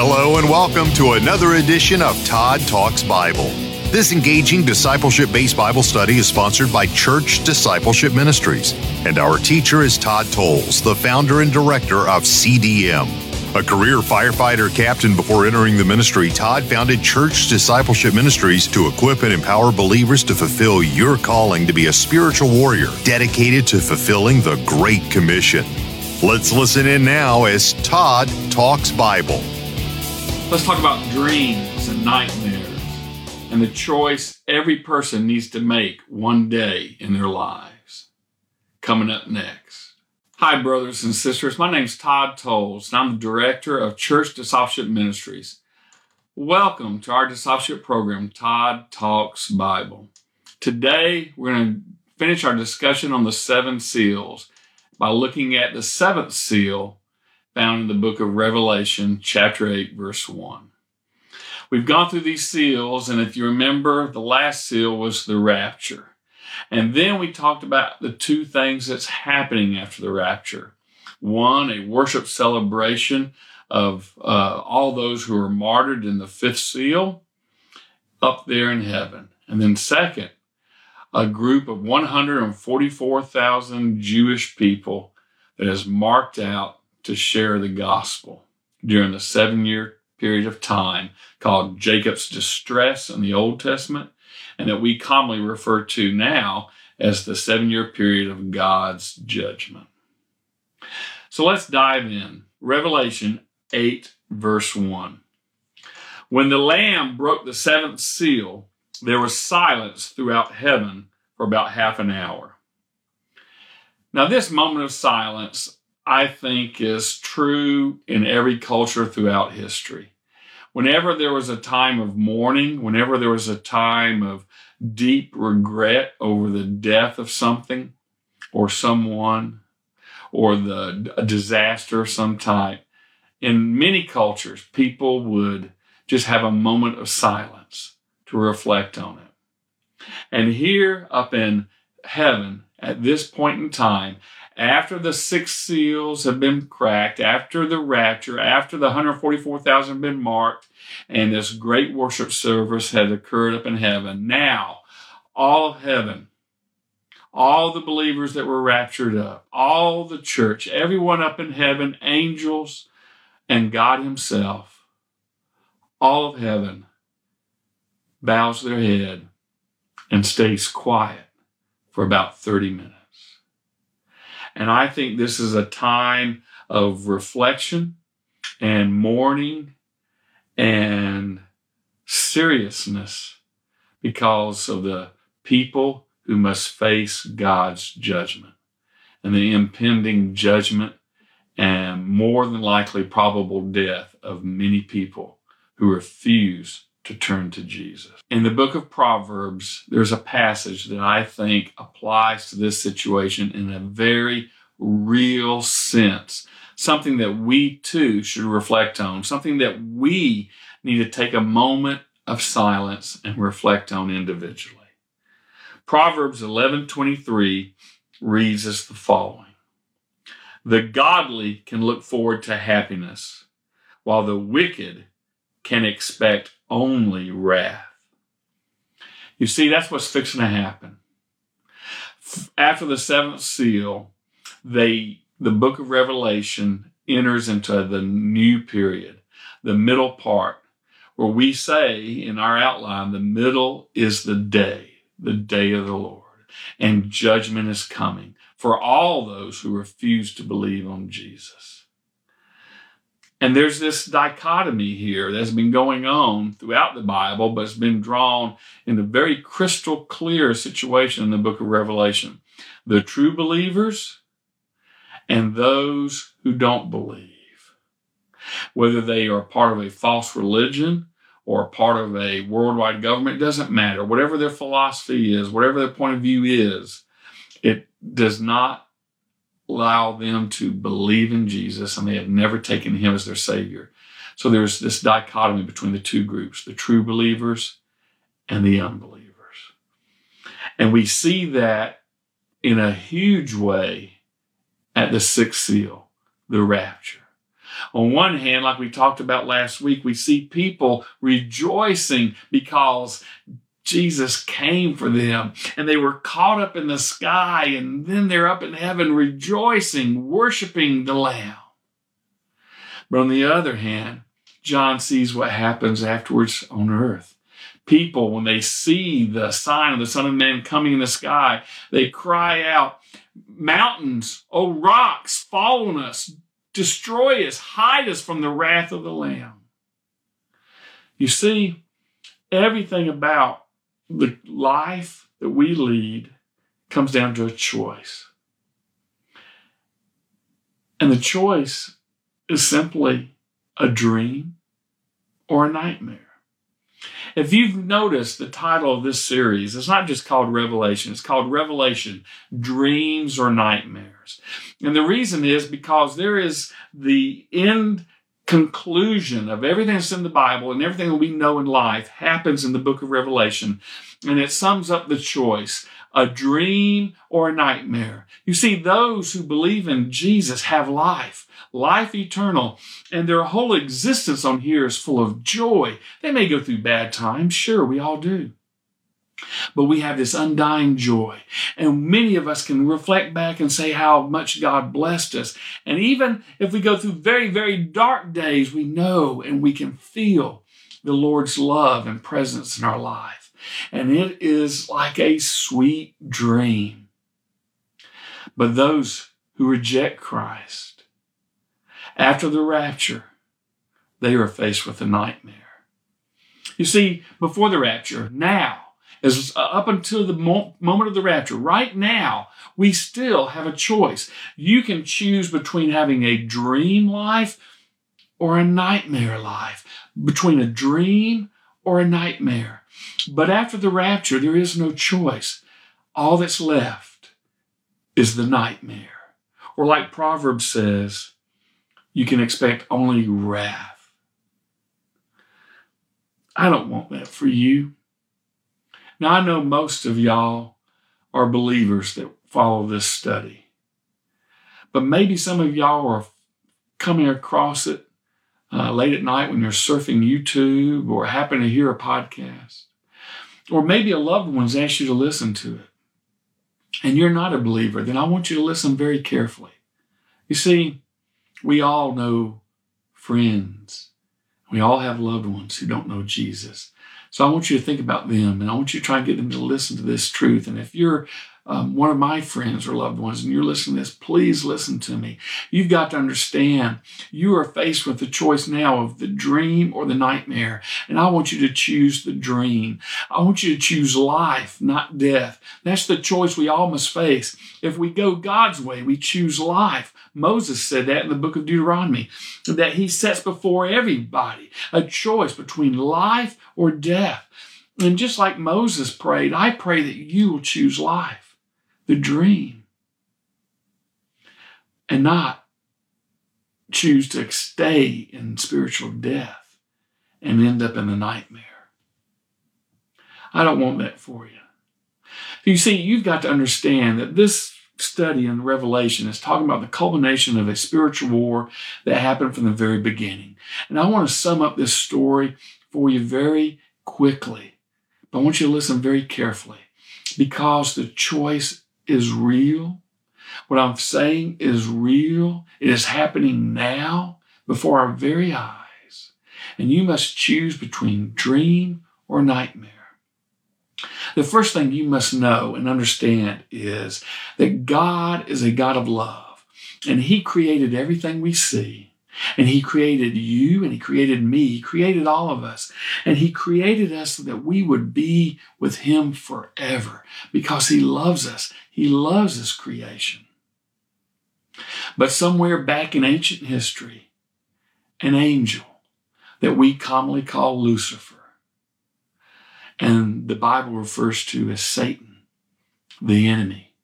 Hello and welcome to another edition of Todd Talks Bible. This engaging discipleship based Bible study is sponsored by Church Discipleship Ministries, and our teacher is Todd Tolles, the founder and director of CDM. A career firefighter captain before entering the ministry, Todd founded Church Discipleship Ministries to equip and empower believers to fulfill your calling to be a spiritual warrior dedicated to fulfilling the Great Commission. Let's listen in now as Todd talks Bible. Let's talk about dreams and nightmares and the choice every person needs to make one day in their lives. Coming up next. Hi, brothers and sisters. My name's Todd Tolles, and I'm the director of Church Discipleship Ministries. Welcome to our discipleship program, Todd Talks Bible. Today, we're going to finish our discussion on the seven seals by looking at the seventh seal found in the book of Revelation, chapter 8, verse 1. We've gone through these seals, and if you remember, the last seal was the rapture. And then we talked about the two things that's happening after the rapture. One, a worship celebration of uh, all those who were martyred in the fifth seal up there in heaven. And then, second, a group of 144,000 Jewish people that is marked out to share the gospel during the seven year period of time called Jacob's distress in the Old Testament, and that we commonly refer to now as the seven year period of God's judgment. So let's dive in. Revelation 8, verse 1. When the Lamb broke the seventh seal, there was silence throughout heaven for about half an hour. Now, this moment of silence I think is true in every culture throughout history. Whenever there was a time of mourning, whenever there was a time of deep regret over the death of something or someone or the a disaster of some type, in many cultures, people would just have a moment of silence to reflect on it. And here up in heaven, at this point in time, after the six seals have been cracked, after the rapture, after the 144,000 have been marked, and this great worship service has occurred up in heaven, now all of heaven, all the believers that were raptured up, all the church, everyone up in heaven, angels, and God Himself, all of heaven bows their head and stays quiet for about 30 minutes. And I think this is a time of reflection and mourning and seriousness because of the people who must face God's judgment and the impending judgment and more than likely probable death of many people who refuse to turn to Jesus. In the book of Proverbs, there's a passage that I think applies to this situation in a very real sense, something that we too should reflect on, something that we need to take a moment of silence and reflect on individually. Proverbs 11:23 reads as the following: The godly can look forward to happiness, while the wicked can expect only wrath. You see, that's what's fixing to happen. After the seventh seal, they the book of Revelation enters into the new period, the middle part, where we say in our outline, the middle is the day, the day of the Lord, and judgment is coming for all those who refuse to believe on Jesus. And there's this dichotomy here that's been going on throughout the Bible, but it's been drawn in a very crystal clear situation in the book of Revelation. The true believers and those who don't believe. Whether they are part of a false religion or part of a worldwide government, it doesn't matter. Whatever their philosophy is, whatever their point of view is, it does not allow them to believe in Jesus and they have never taken him as their savior. So there's this dichotomy between the two groups, the true believers and the unbelievers. And we see that in a huge way at the sixth seal, the rapture. On one hand, like we talked about last week, we see people rejoicing because Jesus came for them and they were caught up in the sky and then they're up in heaven rejoicing, worshiping the Lamb. But on the other hand, John sees what happens afterwards on earth. People, when they see the sign of the Son of Man coming in the sky, they cry out, Mountains, O rocks, fall on us, destroy us, hide us from the wrath of the Lamb. You see, everything about the life that we lead comes down to a choice. And the choice is simply a dream or a nightmare. If you've noticed the title of this series, it's not just called Revelation, it's called Revelation Dreams or Nightmares. And the reason is because there is the end conclusion of everything that's in the Bible and everything that we know in life happens in the book of Revelation. And it sums up the choice a dream or a nightmare. You see, those who believe in Jesus have life, life eternal, and their whole existence on here is full of joy. They may go through bad times, sure, we all do. But we have this undying joy. And many of us can reflect back and say how much God blessed us. And even if we go through very, very dark days, we know and we can feel the Lord's love and presence in our life. And it is like a sweet dream. But those who reject Christ after the rapture, they are faced with a nightmare. You see, before the rapture, now, is uh, up until the mo- moment of the rapture. Right now, we still have a choice. You can choose between having a dream life or a nightmare life, between a dream or a nightmare. But after the rapture, there is no choice. All that's left is the nightmare. Or, like Proverbs says, you can expect only wrath. I don't want that for you. Now, I know most of y'all are believers that follow this study, but maybe some of y'all are coming across it uh, late at night when you're surfing YouTube or happen to hear a podcast. Or maybe a loved one's asked you to listen to it and you're not a believer, then I want you to listen very carefully. You see, we all know friends. We all have loved ones who don't know Jesus. So I want you to think about them and I want you to try and get them to listen to this truth. And if you're um, one of my friends or loved ones and you're listening to this, please listen to me. You've got to understand you are faced with the choice now of the dream or the nightmare. And I want you to choose the dream. I want you to choose life, not death. That's the choice we all must face. If we go God's way, we choose life. Moses said that in the book of Deuteronomy, that he sets before everybody a choice between life or death. And just like Moses prayed, I pray that you will choose life, the dream, and not choose to stay in spiritual death and end up in a nightmare. I don't want that for you. You see, you've got to understand that this study in Revelation is talking about the culmination of a spiritual war that happened from the very beginning. And I want to sum up this story for you very quickly. But I want you to listen very carefully because the choice is real. What I'm saying is real. It is happening now before our very eyes. And you must choose between dream or nightmare. The first thing you must know and understand is that God is a God of love, and He created everything we see. And He created you and He created me. He created all of us. And He created us so that we would be with Him forever because He loves us. He loves His creation. But somewhere back in ancient history, an angel that we commonly call Lucifer and the Bible refers to as Satan, the enemy.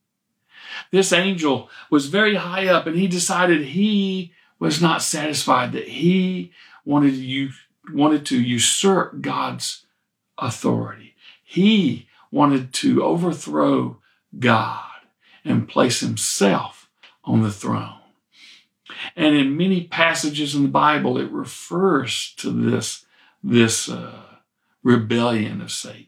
This angel was very high up and he decided he was not satisfied, that he wanted to, wanted to usurp God's authority. He wanted to overthrow God and place himself on the throne. And in many passages in the Bible, it refers to this, this uh, rebellion of Satan.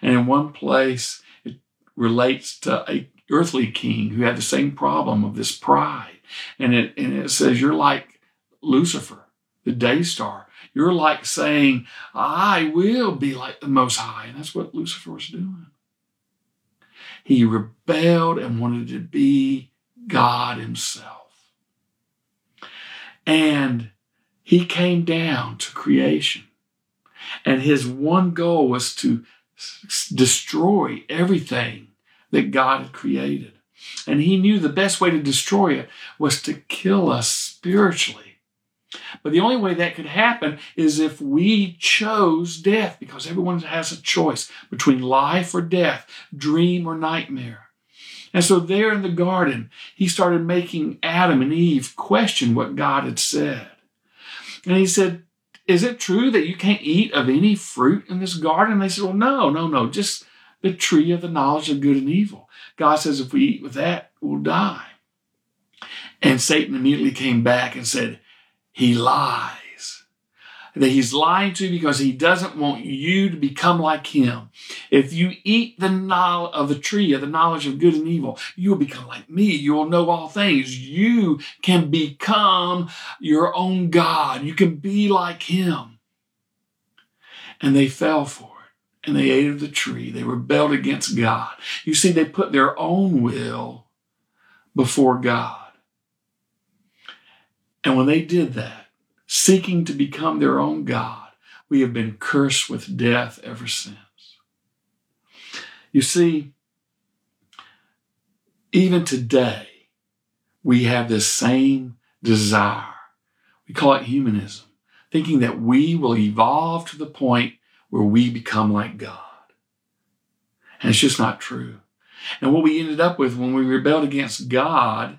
And in one place, it relates to a earthly king who had the same problem of this pride. And it, and it says, You're like Lucifer, the day star. You're like saying, I will be like the Most High. And that's what Lucifer was doing. He rebelled and wanted to be God Himself. And He came down to creation. And His one goal was to destroy everything that God had created. And he knew the best way to destroy it was to kill us spiritually. But the only way that could happen is if we chose death, because everyone has a choice between life or death, dream or nightmare. And so, there in the garden, he started making Adam and Eve question what God had said. And he said, Is it true that you can't eat of any fruit in this garden? And they said, Well, no, no, no, just the tree of the knowledge of good and evil. God says, If we eat with that, we'll die. And Satan immediately came back and said, he lies. That he's lying to you because he doesn't want you to become like him. If you eat the knowledge of the tree of the knowledge of good and evil, you will become like me. You will know all things. You can become your own God. You can be like him. And they fell for it and they ate of the tree. They rebelled against God. You see, they put their own will before God. And when they did that, seeking to become their own God, we have been cursed with death ever since. You see, even today, we have this same desire. We call it humanism, thinking that we will evolve to the point where we become like God. And it's just not true. And what we ended up with when we rebelled against God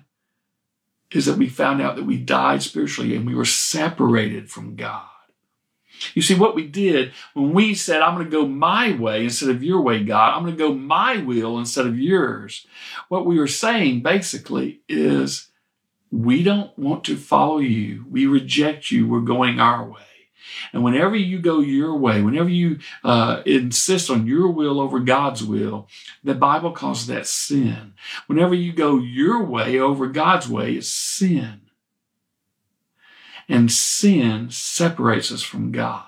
is that we found out that we died spiritually and we were separated from God. You see, what we did when we said, I'm going to go my way instead of your way, God, I'm going to go my will instead of yours, what we were saying basically is, we don't want to follow you. We reject you. We're going our way. And whenever you go your way, whenever you uh, insist on your will over God's will, the Bible calls that sin. Whenever you go your way over God's way, it's sin. And sin separates us from God.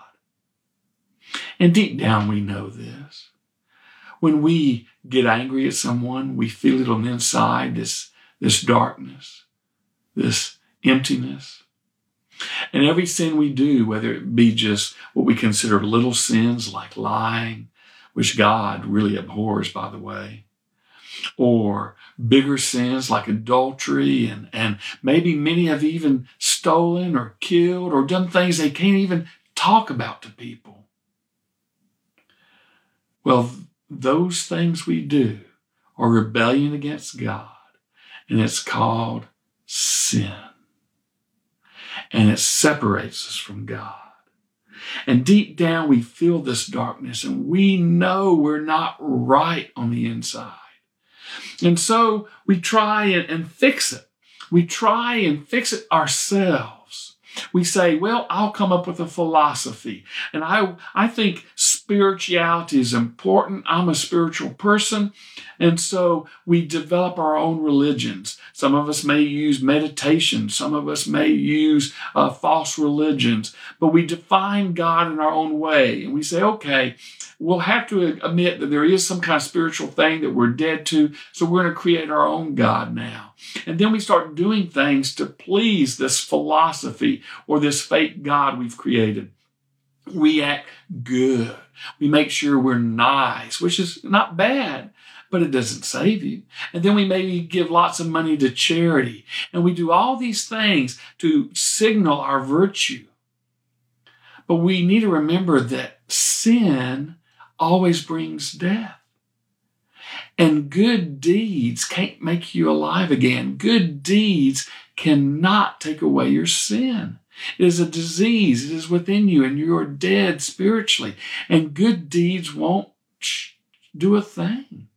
And deep down, we know this. When we get angry at someone, we feel it on the inside, this, this darkness, this emptiness. And every sin we do, whether it be just what we consider little sins like lying, which God really abhors, by the way, or bigger sins like adultery, and, and maybe many have even stolen or killed or done things they can't even talk about to people. Well, those things we do are rebellion against God, and it's called sin and it separates us from God. And deep down, we feel this darkness and we know we're not right on the inside. And so we try and, and fix it. We try and fix it ourselves. We say, well, I'll come up with a philosophy. And I, I think spirituality is important. I'm a spiritual person. And so we develop our own religions. Some of us may use meditation. Some of us may use uh, false religions, but we define God in our own way. And we say, okay, we'll have to admit that there is some kind of spiritual thing that we're dead to. So we're going to create our own God now. And then we start doing things to please this philosophy or this fake God we've created. We act good. We make sure we're nice, which is not bad but it doesn't save you. And then we maybe give lots of money to charity. And we do all these things to signal our virtue. But we need to remember that sin always brings death. And good deeds can't make you alive again. Good deeds cannot take away your sin. It is a disease. It is within you and you're dead spiritually. And good deeds won't do a thing.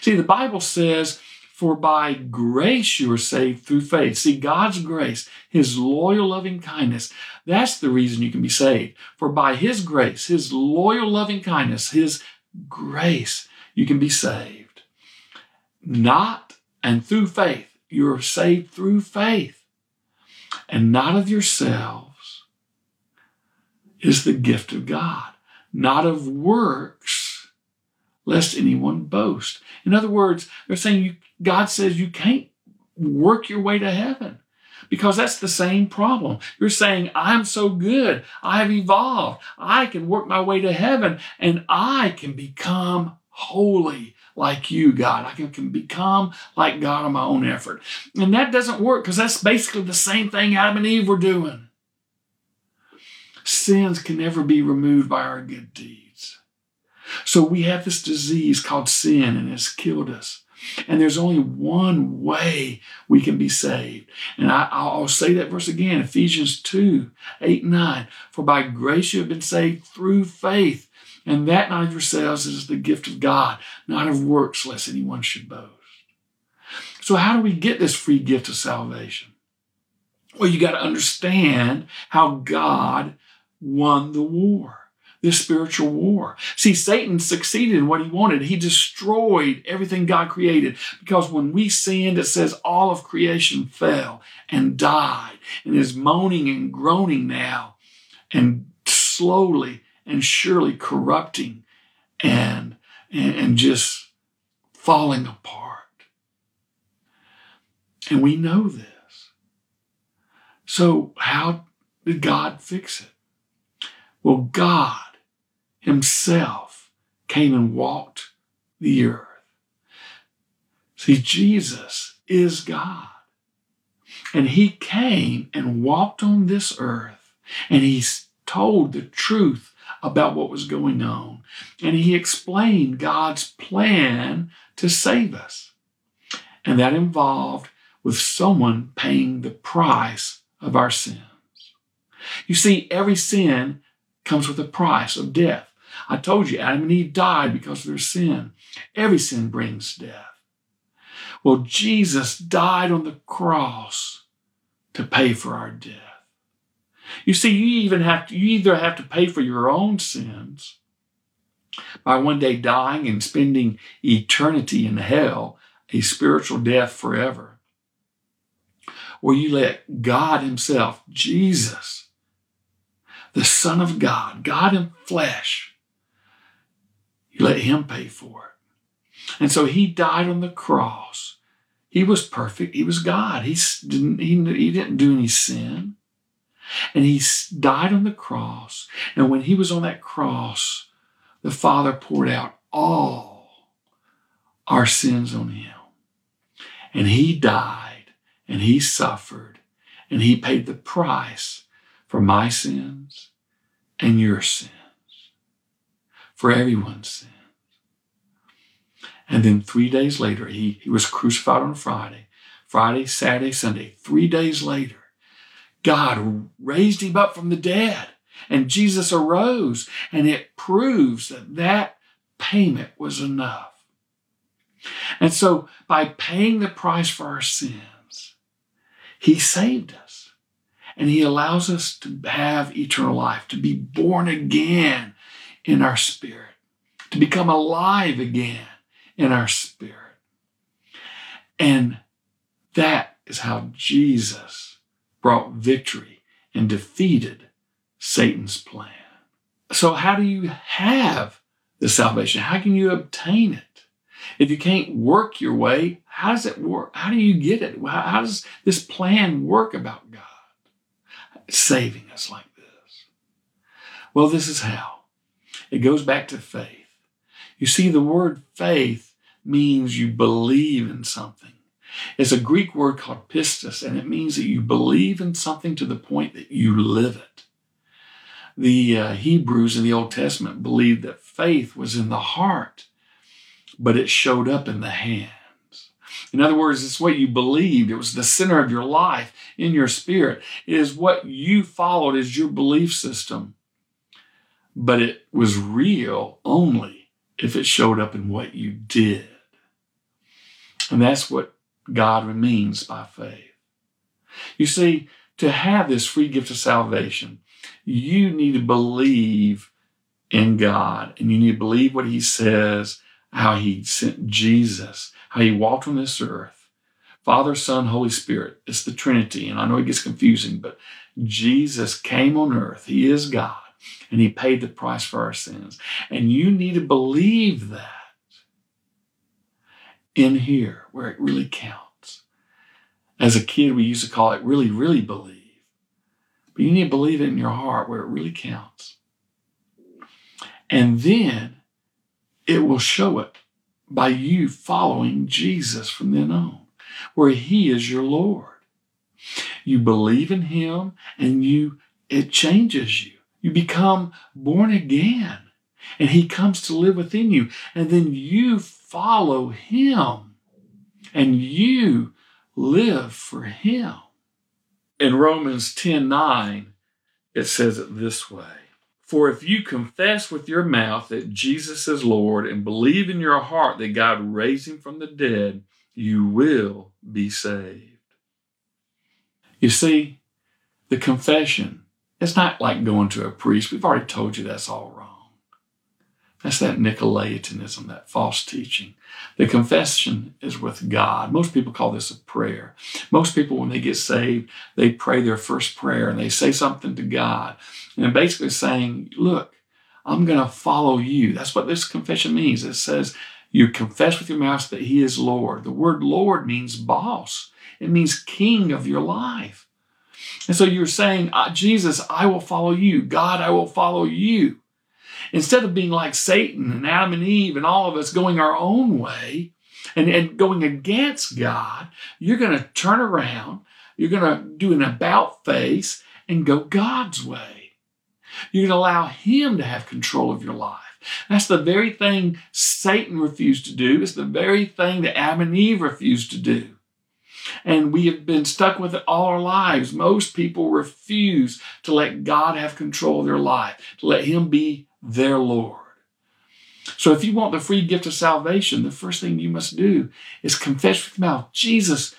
See, the Bible says, For by grace you are saved through faith. See, God's grace, His loyal loving kindness, that's the reason you can be saved. For by His grace, His loyal loving kindness, His grace, you can be saved. Not and through faith. You're saved through faith and not of yourselves is the gift of God, not of works, lest anyone boast. In other words, they're saying you, God says you can't work your way to heaven because that's the same problem. You're saying, I'm so good. I've evolved. I can work my way to heaven and I can become holy like you, God. I can, can become like God on my own effort. And that doesn't work because that's basically the same thing Adam and Eve were doing. Sins can never be removed by our good deeds. So we have this disease called sin and it's killed us. And there's only one way we can be saved. And I, will say that verse again Ephesians 2 8 9. For by grace you have been saved through faith and that not of yourselves is the gift of God, not of works, lest anyone should boast. So, how do we get this free gift of salvation? Well, you got to understand how God won the war, this spiritual war. See, Satan succeeded in what he wanted. He destroyed everything God created because when we sinned, it says all of creation fell and died and is moaning and groaning now and slowly and surely corrupting and, and, and just falling apart. And we know this. So, how did God fix it? Well, God Himself came and walked the earth. See, Jesus is God. And He came and walked on this earth and He told the truth about what was going on. And he explained God's plan to save us. And that involved with someone paying the price of our sins. You see, every sin comes with a price of death. I told you, Adam and Eve died because of their sin. Every sin brings death. Well, Jesus died on the cross to pay for our death. You see, you even have to, you either have to pay for your own sins by one day dying and spending eternity in hell, a spiritual death forever, or you let God Himself, Jesus, the Son of God, God in flesh, you let Him pay for it. And so He died on the cross. He was perfect. He was God. He didn't, he, he didn't do any sin. And he died on the cross. And when he was on that cross, the Father poured out all our sins on him. And he died and he suffered and he paid the price for my sins and your sins, for everyone's sins. And then three days later, he, he was crucified on Friday, Friday, Saturday, Sunday. Three days later, God raised him up from the dead and Jesus arose and it proves that that payment was enough. And so by paying the price for our sins, he saved us and he allows us to have eternal life, to be born again in our spirit, to become alive again in our spirit. And that is how Jesus brought victory and defeated Satan's plan. So, how do you have the salvation? How can you obtain it? If you can't work your way, how does it work? How do you get it? How does this plan work about God saving us like this? Well, this is how. It goes back to faith. You see, the word faith means you believe in something. It's a Greek word called pistis, and it means that you believe in something to the point that you live it. The uh, Hebrews in the Old Testament believed that faith was in the heart, but it showed up in the hands. In other words, it's what you believed. It was the center of your life in your spirit. It is what you followed as your belief system. But it was real only if it showed up in what you did. And that's what God remains by faith. You see, to have this free gift of salvation, you need to believe in God and you need to believe what He says, how He sent Jesus, how He walked on this earth. Father, Son, Holy Spirit. It's the Trinity. And I know it gets confusing, but Jesus came on earth. He is God and He paid the price for our sins. And you need to believe that in here where it really counts. As a kid, we used to call it really, really believe. But you need to believe it in your heart where it really counts. And then it will show it by you following Jesus from then on, where He is your Lord. You believe in Him and you it changes you. You become born again and He comes to live within you. And then you follow Him and you live for Him. In Romans 10 9, it says it this way For if you confess with your mouth that Jesus is Lord and believe in your heart that God raised him from the dead, you will be saved. You see, the confession, it's not like going to a priest. We've already told you that's all wrong. That's that Nicolaitanism, that false teaching. The confession is with God. Most people call this a prayer. Most people, when they get saved, they pray their first prayer and they say something to God. And basically saying, Look, I'm going to follow you. That's what this confession means. It says, You confess with your mouth that He is Lord. The word Lord means boss, it means king of your life. And so you're saying, uh, Jesus, I will follow you. God, I will follow you. Instead of being like Satan and mm-hmm. Adam and Eve and all of us going our own way and, and going against God, you're going to turn around, you're going to do an about face and go God's way. You're going to allow Him to have control of your life. That's the very thing Satan refused to do. It's the very thing that Adam and Eve refused to do. And we have been stuck with it all our lives. Most people refuse to let God have control of their life, to let Him be their Lord. So if you want the free gift of salvation, the first thing you must do is confess with your mouth, Jesus,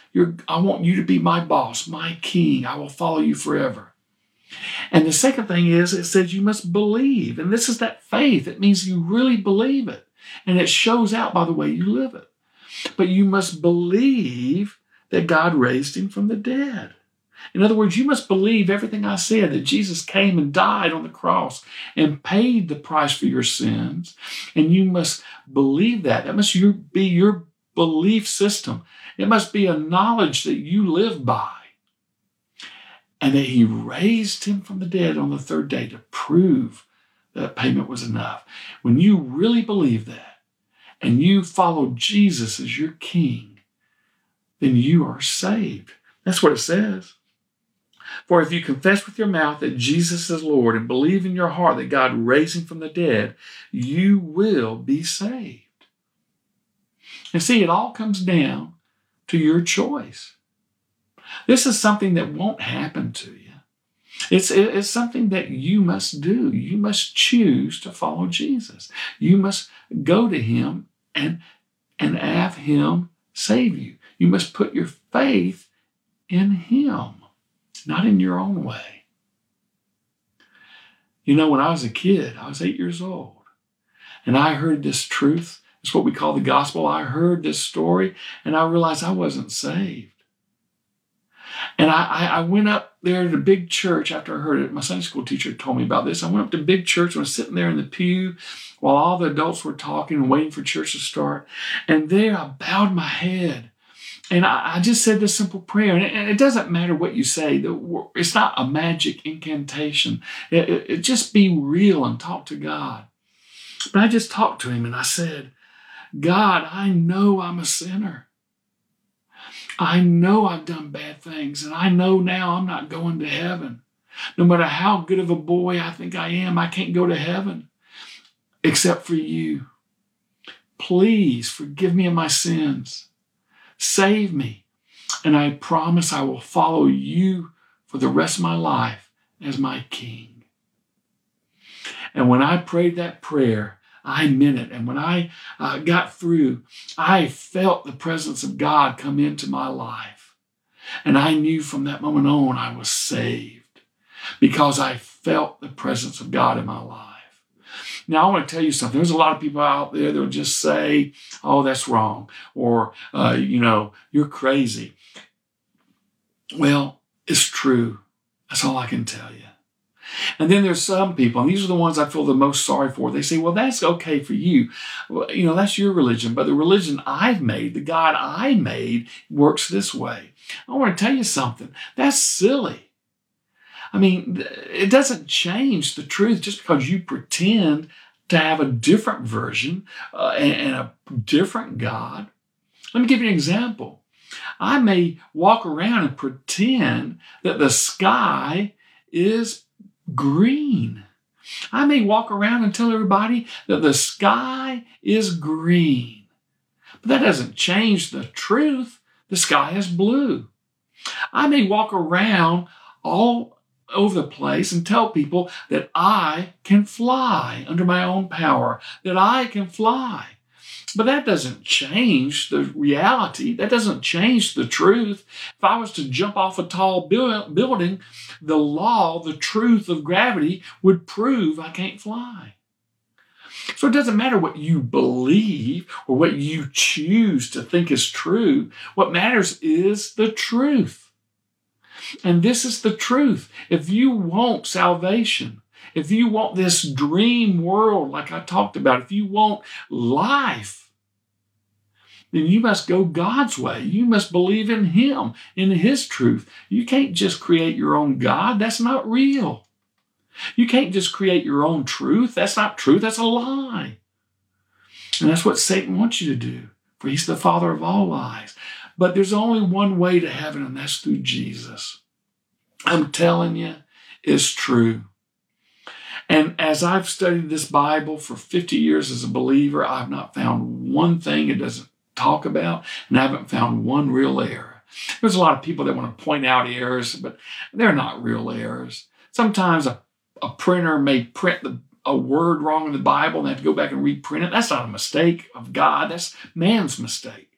I want you to be my boss, my king. I will follow you forever. And the second thing is it says you must believe. And this is that faith. It means you really believe it. And it shows out by the way you live it. But you must believe that God raised him from the dead. In other words, you must believe everything I said that Jesus came and died on the cross and paid the price for your sins. And you must believe that. That must be your belief system. It must be a knowledge that you live by. And that he raised him from the dead on the third day to prove that payment was enough. When you really believe that and you follow Jesus as your king, then you are saved. That's what it says. For if you confess with your mouth that Jesus is Lord and believe in your heart that God raised him from the dead, you will be saved. And see, it all comes down to your choice. This is something that won't happen to you. It's, it's something that you must do. You must choose to follow Jesus. You must go to him and, and have him save you. You must put your faith in him not in your own way. You know, when I was a kid, I was eight years old, and I heard this truth. It's what we call the gospel. I heard this story, and I realized I wasn't saved. And I, I, went up there to big church after I heard it. My Sunday school teacher told me about this. I went up to big church and was sitting there in the pew while all the adults were talking and waiting for church to start. And there I bowed my head and I, I, just said this simple prayer, and it, and it, doesn't matter what you say. It's not a magic incantation. It, it, just be real and talk to God. But I just talked to him and I said, God, I know I'm a sinner. I know I've done bad things, and I know now I'm not going to heaven. No matter how good of a boy I think I am, I can't go to heaven except for you. Please forgive me of my sins. Save me. And I promise I will follow you for the rest of my life as my king. And when I prayed that prayer, I meant it. And when I uh, got through, I felt the presence of God come into my life. And I knew from that moment on I was saved because I felt the presence of God in my life. Now, I want to tell you something. There's a lot of people out there that will just say, oh, that's wrong, or, uh, you know, you're crazy. Well, it's true. That's all I can tell you. And then there's some people, and these are the ones I feel the most sorry for. They say, well, that's okay for you. Well, you know, that's your religion. But the religion I've made, the God I made, works this way. I want to tell you something. That's silly. I mean, it doesn't change the truth just because you pretend to have a different version uh, and, and a different God. Let me give you an example. I may walk around and pretend that the sky is green. I may walk around and tell everybody that the sky is green. But that doesn't change the truth. The sky is blue. I may walk around all over the place and tell people that I can fly under my own power, that I can fly. But that doesn't change the reality. That doesn't change the truth. If I was to jump off a tall building, the law, the truth of gravity would prove I can't fly. So it doesn't matter what you believe or what you choose to think is true. What matters is the truth. And this is the truth. If you want salvation, if you want this dream world, like I talked about, if you want life, then you must go God's way. You must believe in Him, in His truth. You can't just create your own God. That's not real. You can't just create your own truth. That's not truth. That's a lie. And that's what Satan wants you to do, for he's the father of all lies. But there's only one way to heaven, and that's through Jesus. I'm telling you, it's true. And as I've studied this Bible for 50 years as a believer, I've not found one thing it doesn't talk about, and I haven't found one real error. There's a lot of people that want to point out errors, but they're not real errors. Sometimes a, a printer may print the, a word wrong in the Bible and they have to go back and reprint it. That's not a mistake of God, that's man's mistake.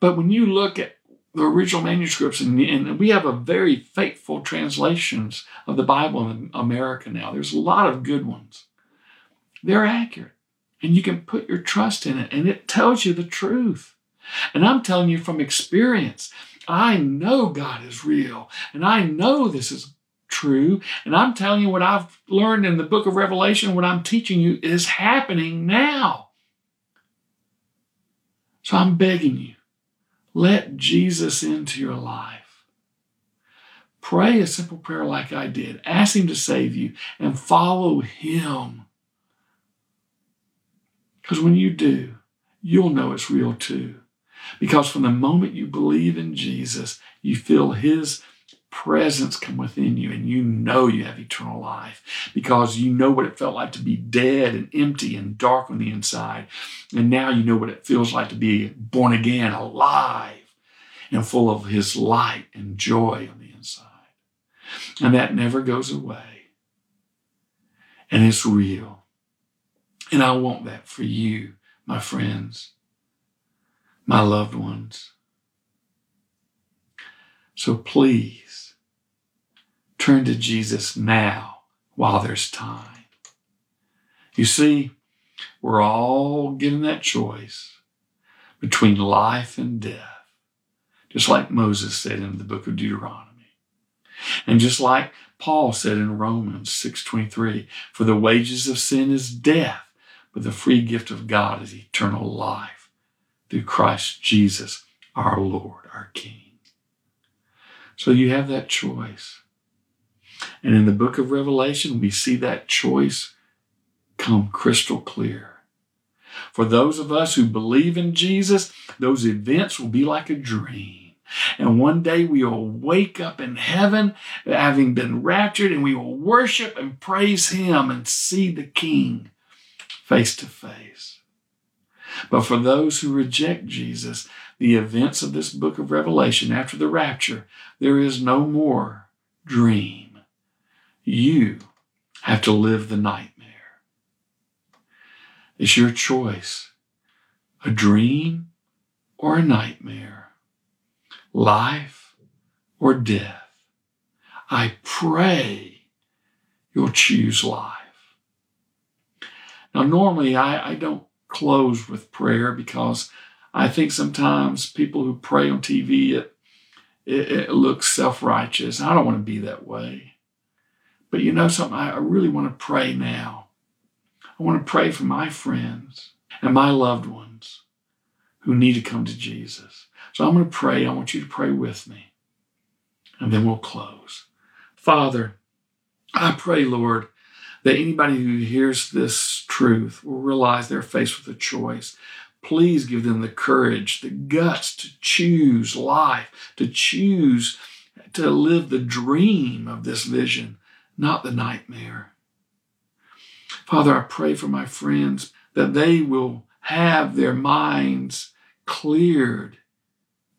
But when you look at the original manuscripts, and, and, we have a very faithful translations of the Bible in America now. There's a lot of good ones. They're accurate, and you can put your trust in it, and it tells you the truth. And I'm telling you from experience, I know God is real, and I know this is true. And I'm telling you what I've learned in the book of Revelation, what I'm teaching you is happening now. So I'm begging you let Jesus into your life. Pray a simple prayer like I did. Ask Him to save you and follow Him. Because when you do, you'll know it's real too. Because from the moment you believe in Jesus, you feel His presence come within you and you know you have eternal life because you know what it felt like to be dead and empty and dark on the inside. And now you know what it feels like to be born again, alive, and full of His light and joy on the inside. And that never goes away. And it's real. And I want that for you, my friends, my loved ones. So please, Turn to Jesus now while there's time. You see, we're all given that choice between life and death, just like Moses said in the book of Deuteronomy. And just like Paul said in Romans 6:23, for the wages of sin is death, but the free gift of God is eternal life through Christ Jesus, our Lord, our King. So you have that choice. And in the book of Revelation, we see that choice come crystal clear. For those of us who believe in Jesus, those events will be like a dream. And one day we will wake up in heaven, having been raptured, and we will worship and praise Him and see the King face to face. But for those who reject Jesus, the events of this book of Revelation after the rapture, there is no more dream. You have to live the nightmare. It's your choice. A dream or a nightmare. Life or death. I pray you'll choose life. Now, normally I, I don't close with prayer because I think sometimes people who pray on TV, it, it, it looks self righteous. I don't want to be that way. But you know something? I really want to pray now. I want to pray for my friends and my loved ones who need to come to Jesus. So I'm going to pray. I want you to pray with me. And then we'll close. Father, I pray, Lord, that anybody who hears this truth will realize they're faced with a choice. Please give them the courage, the guts to choose life, to choose to live the dream of this vision not the nightmare. Father, I pray for my friends that they will have their minds cleared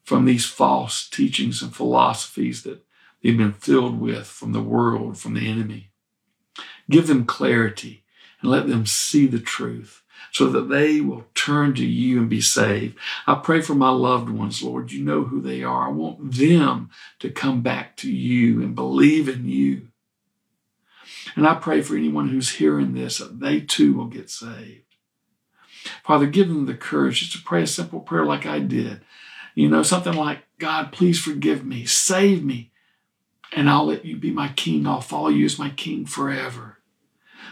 from these false teachings and philosophies that they've been filled with from the world, from the enemy. Give them clarity and let them see the truth so that they will turn to you and be saved. I pray for my loved ones, Lord. You know who they are. I want them to come back to you and believe in you. And I pray for anyone who's hearing this that they too will get saved. Father, give them the courage just to pray a simple prayer like I did. You know, something like, God, please forgive me, save me, and I'll let you be my king. I'll follow you as my king forever.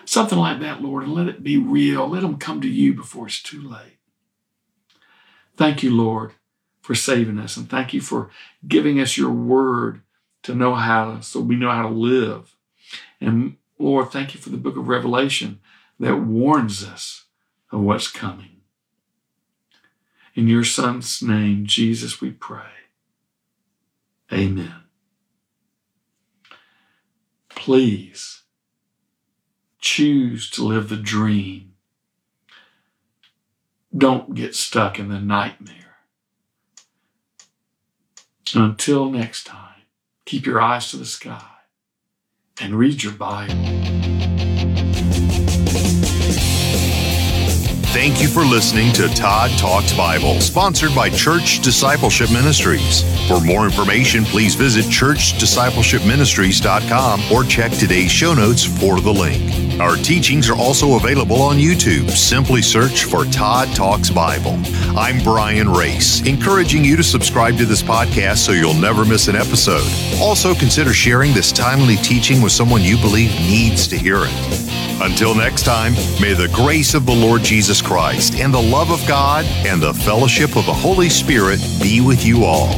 Something like that, Lord, and let it be real. Let them come to you before it's too late. Thank you, Lord, for saving us, and thank you for giving us your word to know how so we know how to live. And Lord, thank you for the book of Revelation that warns us of what's coming. In your Son's name, Jesus, we pray. Amen. Please choose to live the dream. Don't get stuck in the nightmare. Until next time, keep your eyes to the sky and read your Bible. Thank you for listening to Todd Talks Bible, sponsored by Church Discipleship Ministries. For more information, please visit churchdiscipleshipministries.com or check today's show notes for the link. Our teachings are also available on YouTube. Simply search for Todd Talks Bible. I'm Brian Race, encouraging you to subscribe to this podcast so you'll never miss an episode. Also, consider sharing this timely teaching with someone you believe needs to hear it. Until next time, may the grace of the Lord Jesus Christ and the love of God and the fellowship of the Holy Spirit be with you all.